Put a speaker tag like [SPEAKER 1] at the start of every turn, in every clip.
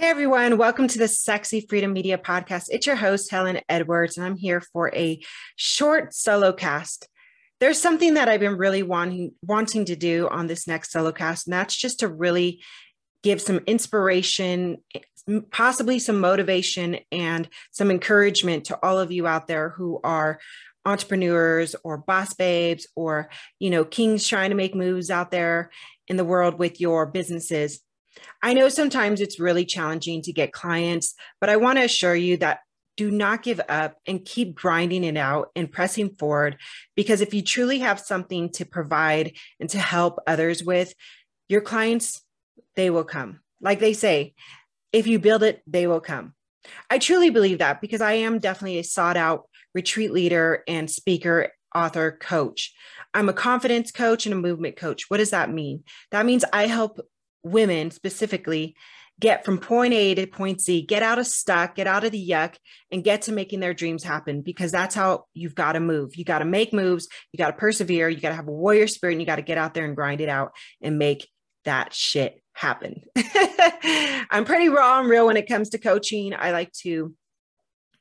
[SPEAKER 1] Hey everyone, welcome to the Sexy Freedom Media Podcast. It's your host, Helen Edwards, and I'm here for a short solo cast. There's something that I've been really wanting wanting to do on this next solo cast, and that's just to really give some inspiration, possibly some motivation and some encouragement to all of you out there who are entrepreneurs or boss babes or you know kings trying to make moves out there in the world with your businesses I know sometimes it's really challenging to get clients, but I want to assure you that do not give up and keep grinding it out and pressing forward because if you truly have something to provide and to help others with, your clients, they will come. Like they say, if you build it, they will come. I truly believe that because I am definitely a sought out retreat leader and speaker, author, coach. I'm a confidence coach and a movement coach. What does that mean? That means I help women specifically get from point A to point Z, get out of stuck, get out of the yuck, and get to making their dreams happen because that's how you've got to move. You got to make moves, you got to persevere, you got to have a warrior spirit, and you got to get out there and grind it out and make that shit happen. I'm pretty raw and real when it comes to coaching. I like to,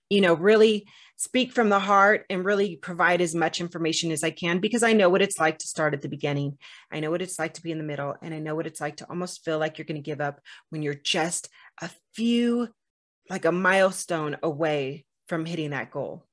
[SPEAKER 1] you know, really speak from the heart and really provide as much information as I can because I know what it's like to start at the beginning. I know what it's like to be in the middle, and I know what it's like to almost feel like you're going to give up when you're just a few, like a milestone away from hitting that goal.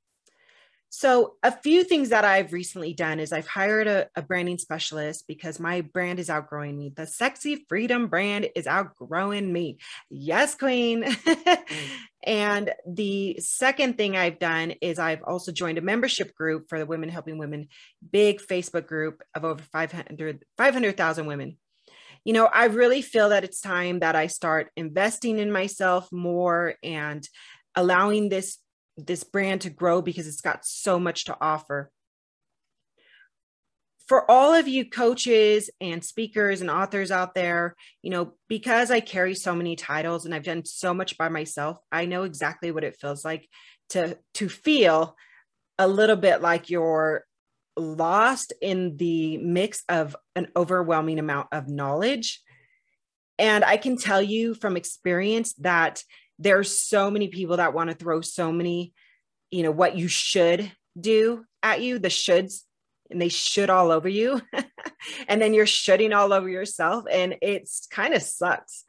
[SPEAKER 1] So, a few things that I've recently done is I've hired a, a, branding specialist because my brand is outgrowing me. The Sexy Freedom brand is outgrowing me. Yes, Queen. Mm. and the second thing I've done is I've also joined a membership group for the Women Helping Women, big Facebook group of over 500 500,000 women. You know, I really feel that it's time that I start investing in myself more and allowing this this brand to grow because it's got so much to offer. For all of you coaches and speakers and authors out there, you know, because I carry so many titles and I've done so much by myself, I know exactly what it feels like to to feel a little bit like you're lost in the mix of an overwhelming amount of knowledge. And I can tell you from experience that there's so many people that want to throw so many you know what you should do at you the shoulds and they should all over you. And then you're shooting all over yourself and it's kind of sucks.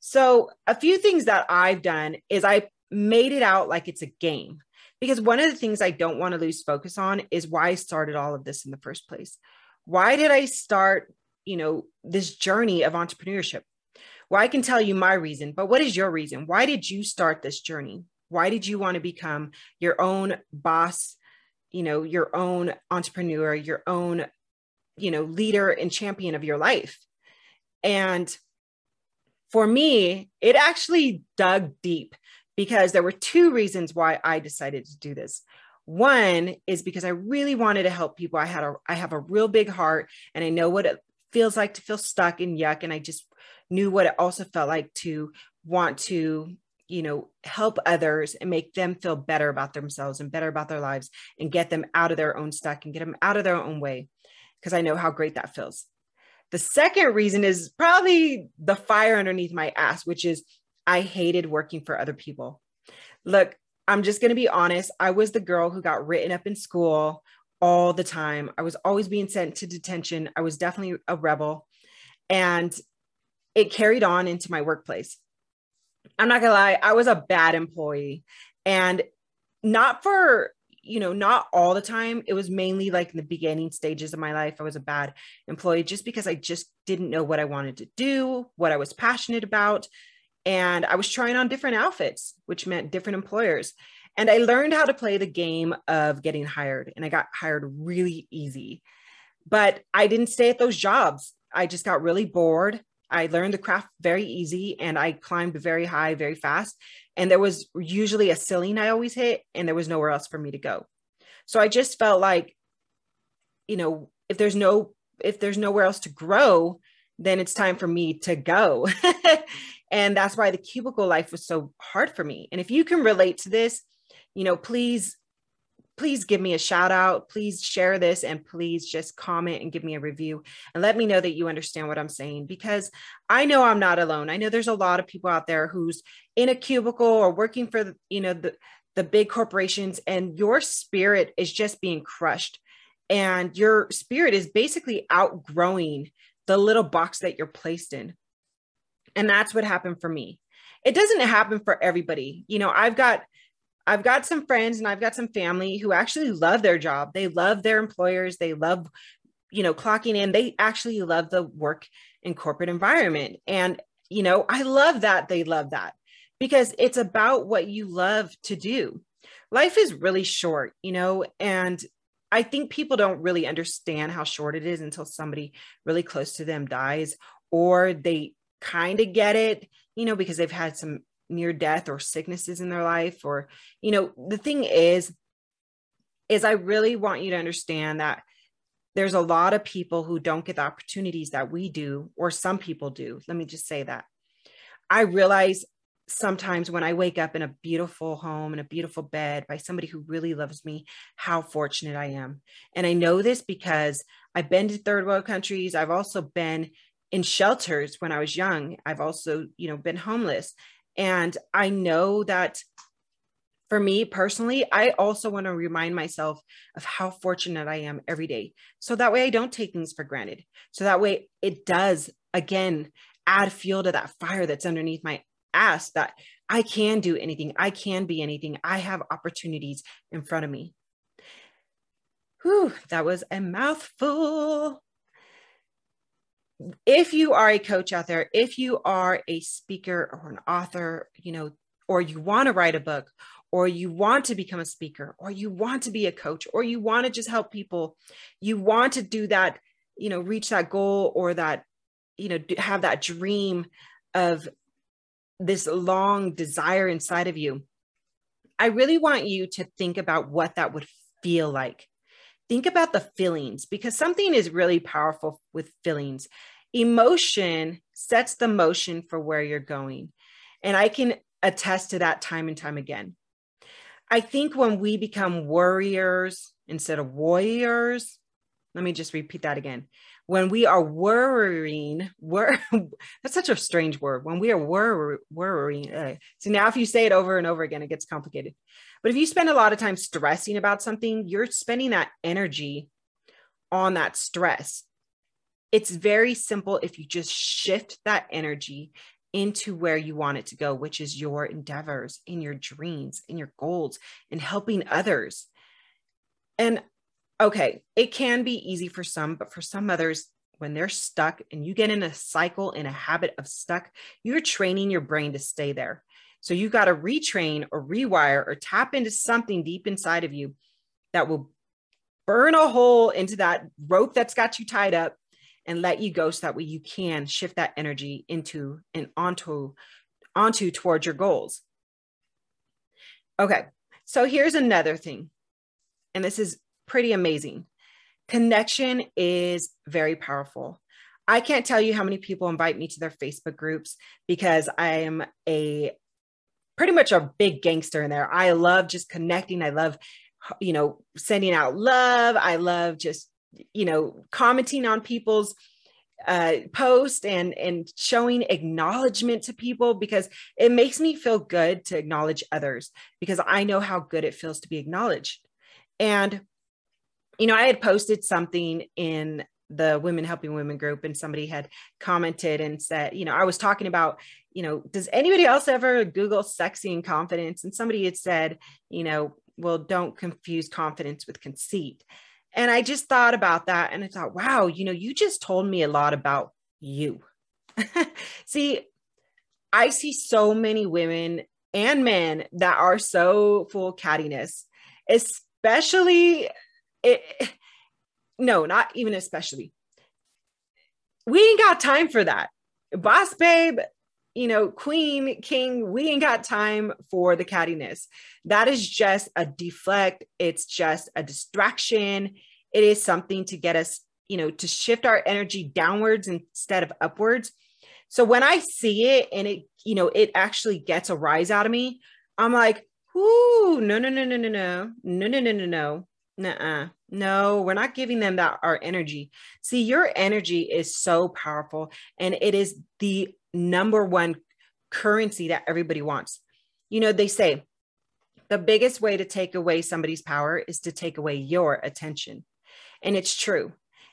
[SPEAKER 1] So a few things that i've done is i made it out like it's a game because one of the things i don't want to lose focus on is why i started all of this in the first place. Why did i start you know this journey of entrepreneurship well, I can tell you my reason, but what is your reason? Why did you start this journey? Why did you want to become your own boss, you know, your own entrepreneur, your own, you know, leader and champion of your life? And for me, it actually dug deep because there were two reasons why I decided to do this. One is because I really wanted to help people. I had a I have a real big heart and I know what it feels like to feel stuck and yuck and I just knew what it also felt like to want to you know help others and make them feel better about themselves and better about their lives and get them out of their own stuck and get them out of their own way because i know how great that feels. The second reason is probably the fire underneath my ass which is i hated working for other people. Look i'm just going to be honest i was the girl who got written up in school all the time. I was always being sent to detention. I was definitely a rebel. And it carried on into my workplace. I'm not gonna lie, I was a bad employee and not for, you know, not all the time. It was mainly like in the beginning stages of my life. I was a bad employee just because I just didn't know what I wanted to do, what I was passionate about. And I was trying on different outfits, which meant different employers. And I learned how to play the game of getting hired, and I got hired really easy. But I didn't stay at those jobs. I just got really bored. I learned the craft very easy and I climbed very high very fast. And there was usually a ceiling I always hit, and there was nowhere else for me to go. So I just felt like, you know, if there's no if there's nowhere else to grow, then it's time for me to go. and that's why the cubicle life was so hard for me. And if you can relate to this, you know, please please give me a shout out. Please share this and please just comment and give me a review and let me know that you understand what I'm saying because I know I'm not alone. I know there's a lot of people out there who's in a cubicle or working for, you know, the, the big corporations and your spirit is just being crushed and your spirit is basically outgrowing the little box that you're placed in. And that's what happened for me. It doesn't happen for everybody. You know, I've got I've got some friends and I've got some family who actually love their job. They love their employers. They love, you know, clocking in. They actually love the work in corporate environment. And, you know, I love that they love that because it's about what you love to do. Life is really short, you know, and I think people don't really understand how short it is until somebody really close to them dies or they kind of get it, you know, because they've had some near death or sicknesses in their life or you know the thing is is i really want you to understand that there's a lot of people who don't get the opportunities that we do or some people do. Let me just say that. I realize sometimes when i wake up in a beautiful home in a beautiful bed by somebody who really loves me how fortunate i am. And i know this because i've been to third world countries. I've also been in shelters when i was young. I've also you know been homeless and I know that for me personally, I also want to remind myself of how fortunate I am every day. So that way I don't take things for granted. So that way it does, again, add fuel to that fire that's underneath my ass that I can do anything. I can be anything. I have opportunities in front of me. Whew, that was a mouthful if you are a coach out there, if you are a speaker or an author, you know, or you want to write a book, or you want to become a speaker, or you want to be a coach, or you want to just help people, you want to do that, you know, reach that goal or that, you know, have that dream of this long desire inside of you. I really want you to think about what that would feel like think about the feelings because something is really powerful with feelings. Emotion sets the motion for where you're going. And I can attest to that time and time again. I think when we become worriers instead of warriors, let me just repeat that again. When we are worrying, wor- that's such a strange word. When we are wor- worrying, uh, so now if you say it over and over again, it gets complicated. But if you spend a lot of time stressing about something, you're spending that energy on that stress. It's very simple if you just shift that energy into where you want it to go, which is your endeavors, in your dreams, in your goals, and helping others. And okay, it can be easy for some, but for some others, when they're stuck and you get in a cycle, in a habit of stuck, you're training your brain to stay there. So you've got to retrain or rewire or tap into something deep inside of you that will burn a hole into that rope that's got you tied up and let you go so that way you can shift that energy into and onto onto towards your goals. Okay. So here's another thing. And this is pretty amazing. Connection is very powerful. I can't tell you how many people invite me to their Facebook groups because I am a pretty much a big gangster in there. I love just connecting. I love, you know, sending out love. I love just, you know, commenting on people's uh, post and and showing acknowledgement to people because it makes me feel good to acknowledge others because I know how good it feels to be acknowledged. And you know, I had posted something in the women helping women group and somebody had commented and said you know i was talking about you know does anybody else ever google sexy and confidence? And somebody had said you know well don't confuse confidence with conceit. And i just thought about that and i thought wow you know you just told me a lot about you. See i see so many women and men that are so full cattiness especially it, no, not even especially. We ain't got time for that. Boss babe, you know, queen, king, we ain't got time for the cattiness. That is just a deflect. It's just a distraction. It is something to get us, you know, to shift our energy downwards instead of upwards. So when I see it and it, you know, it actually gets a rise out of me, I'm like, Ooh, no, no, no, no, no, no, no, no, no, no, no. Nuh-uh. No, we're not giving them that our energy. See, your energy is so powerful and it is the number one currency that everybody wants. You know, they say the biggest way to take away somebody's power is to take away your attention. And it's true.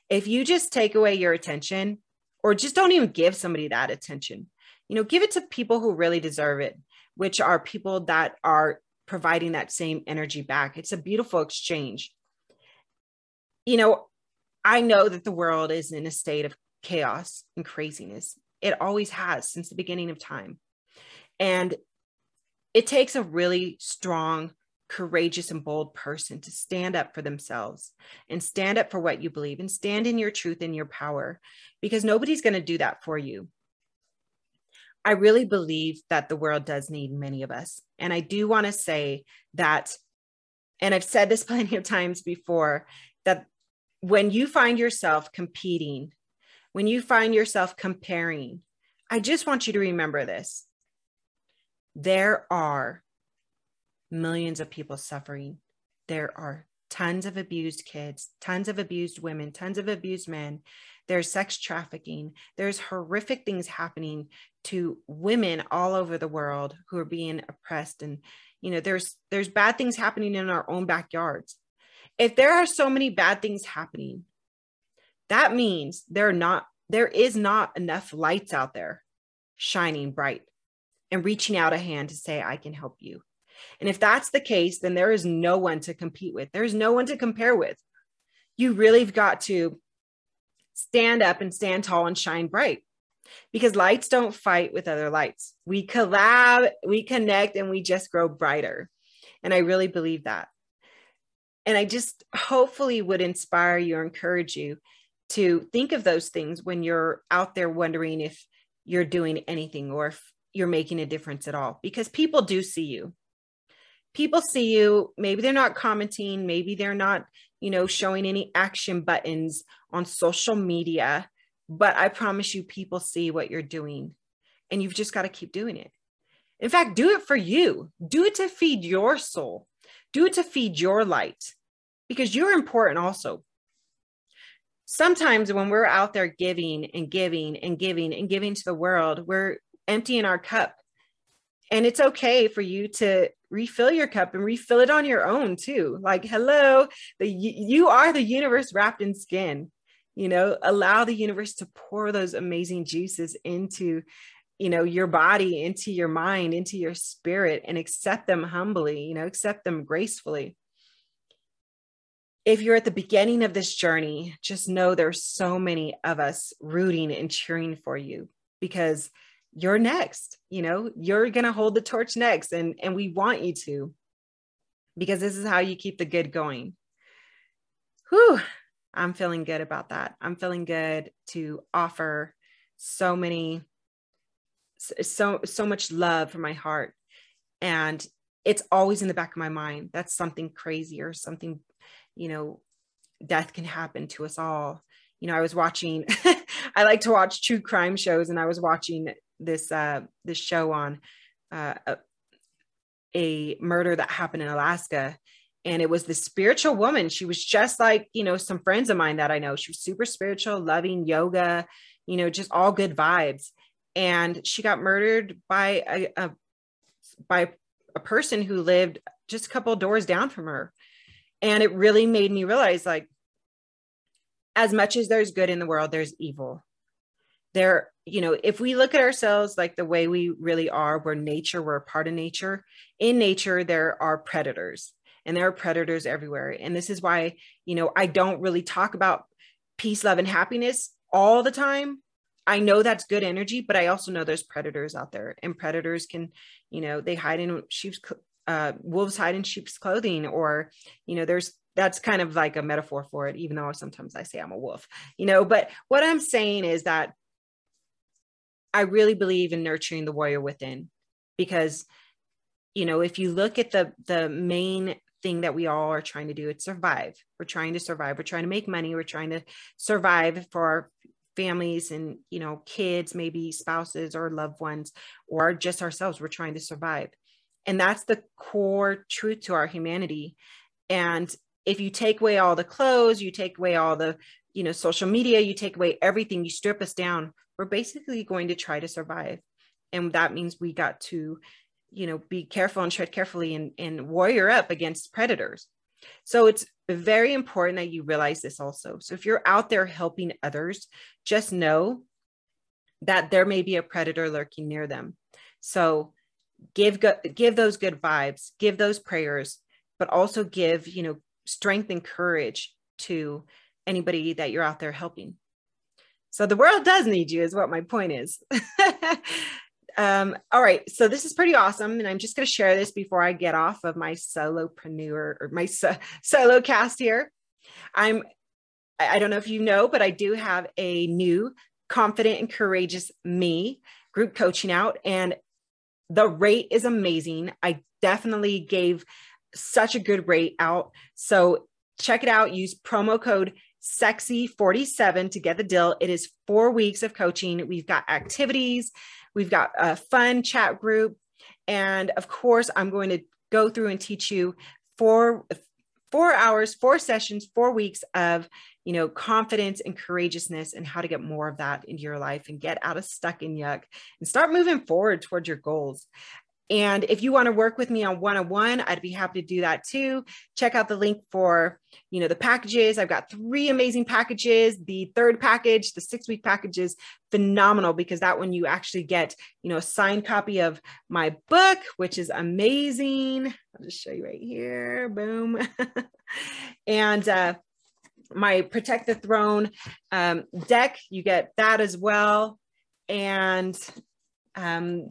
[SPEAKER 1] If you just take away your attention or just don't even give somebody that attention, you know, give it to people who really deserve it, which are people that are providing that same energy back. It's a beautiful exchange. You know, I know that the world is in a state of chaos and craziness. It always has since the beginning of time. And it takes a really strong, courageous, and bold person to stand up for themselves and stand up for what you believe and stand in your truth and your power because nobody's going to do that for you. I really believe that the world does need many of us. And I do want to say that, and I've said this plenty of times before, that when you find yourself competing, when you find yourself comparing, I just want you to remember this. There are millions of people suffering. There are tons of abused kids, tons of abused women, tons of abused men. There's sex trafficking. There's horrific things happening to women all over the world who are being oppressed. And you know there's there's bad things happening in our own backyards. If there are so many bad things happening that means there are not there is not enough lights out there shining bright and reaching out a hand to say i can help you. And if that's the case then there is no one to compete with. There's no one to compare with. You really have got to stand up and stand tall and shine bright because lights don't fight with other lights. We collab, we connect, and we just grow brighter. And I really believe that. And I just hopefully would inspire you or encourage you to think of those things when you're out there wondering if you're doing anything or if you're making a difference at all, because people do see you. People see you. Maybe they're not commenting, maybe they're not, you know, showing any action buttons on social media but I promise you, people see what you're doing and you've just got to keep doing it. In fact, do it for you. Do it to feed your soul. Do it to feed your light because you're important also. Sometimes when we're out there giving and giving and giving and giving to the world, we're emptying our cup. And it's okay for you to refill your cup and refill it on your own too. Like, hello, the, you are the universe wrapped in skin you know allow the universe to pour those amazing juices into you know your body into your mind into your spirit and accept them humbly you know accept them gracefully. If you're at the beginning of this journey just know there's so many of us rooting and cheering for you because you're next you know you're going to hold the torch next and and we want you to because this is how you keep the good going. Whew I'm feeling good about that. I'm feeling good to offer so many so so much love from my heart. And it's always in the back of my mind that's something crazy or something you know death can happen to us all. You know i was watching i like to watch true crime shows and i was watching this uh this show on uh a, a murder that happened in alaska and it was the spiritual woman. She was just like you know some friends of mine that i know. She was super spiritual loving yoga you know just all good vibes. And she got murdered by a, a by a person who lived just a couple doors down from her. And it really made me realize like as much as there's good in the world there's evil there you know if we look at ourselves like the way we really are we're nature we're a part of nature. In nature there are predators and there are predators everywhere. And this is why you know i don't really talk about peace love and happiness all the time. I know that's good energy but i also know there's predators out there and predators can you know they hide in sheep's uh, wolves hide in sheep's clothing or you know there's that's kind of like a metaphor for it even though sometimes i say i'm a wolf you know. But what i'm saying is that i really believe in nurturing the warrior within because you know if you look at the the main thing that we all are trying to do it's survive. We're trying to survive. We're trying to make money. We're trying to survive for our families and you know kids maybe spouses or loved ones or just ourselves. We're trying to survive. And that's the core truth to our humanity. And if you take away all the clothes, you take away all the, you know, social media, you take away everything, you strip us down, we're basically going to try to survive. And that means we got to, you know, be careful and tread carefully and, and warrior up against predators. So it's very important that you realize this also. So if you're out there helping others, just know that there may be a predator lurking near them. So give go- give those good vibes, give those prayers, but also give, you know, strength and courage to anybody that you're out there helping. So the world does need you, is what my point is. um, all right, so this is pretty awesome, and I'm just going to share this before I get off of my solopreneur or my so- solo cast here. I'm I don't know if you know, but I do have a new confident and courageous me group coaching out, and the rate is amazing. I definitely gave such a good rate out. So check it out. Use promo code sexy47 to get the deal. It is four weeks of coaching. We've got activities, we've got a fun chat group. And of course, I'm going to go through and teach you four, four hours, four sessions, four weeks of you know, confidence and courageousness and how to get more of that into your life and get out of stuck in yuck and start moving forward towards your goals. And if you want to work with me on one-on-one, I'd be happy to do that too. Check out the link for, you know, the packages. I've got three amazing packages. The third package, the six-week package is phenomenal because that one you actually get, you know, a signed copy of my book, which is amazing. I'll just show you right here. Boom. and uh, my Protect the Throne um, deck, you get that as well. And um,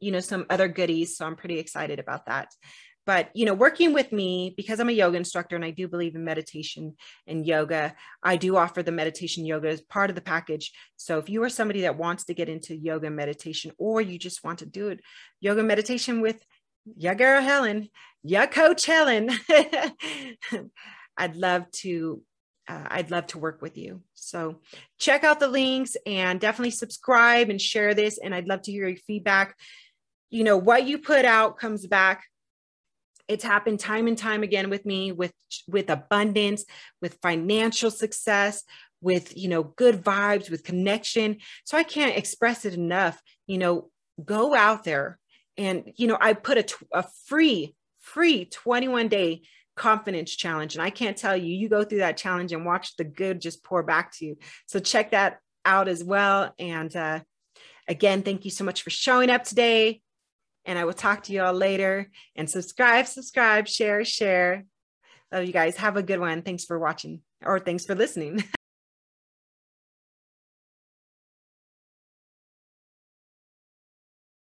[SPEAKER 1] you know, some other goodies. So I'm pretty excited about that. But, you know, working with me, because I'm a yoga instructor and I do believe in meditation and yoga, I do offer the meditation yoga as part of the package. So if you are somebody that wants to get into yoga meditation, or you just want to do it, yoga meditation with your girl Helen, your coach Helen, I'd love to uh, I'd love to work with you. So check out the links and definitely subscribe and share this. And I'd love to hear your feedback you know what you put out comes back. It's happened time and time again with me with with abundance with financial success with you know good vibes with connection. So i can't express it enough you know go out there and you know i put a, a free free 21 day confidence challenge. And i can't tell you you go through that challenge and watch the good just pour back to you. So check that out as well. And uh, again thank you so much for showing up today and I will talk to you all later. And subscribe, subscribe, share, share. Love you guys. Have a good one. Thanks for watching or thanks for listening.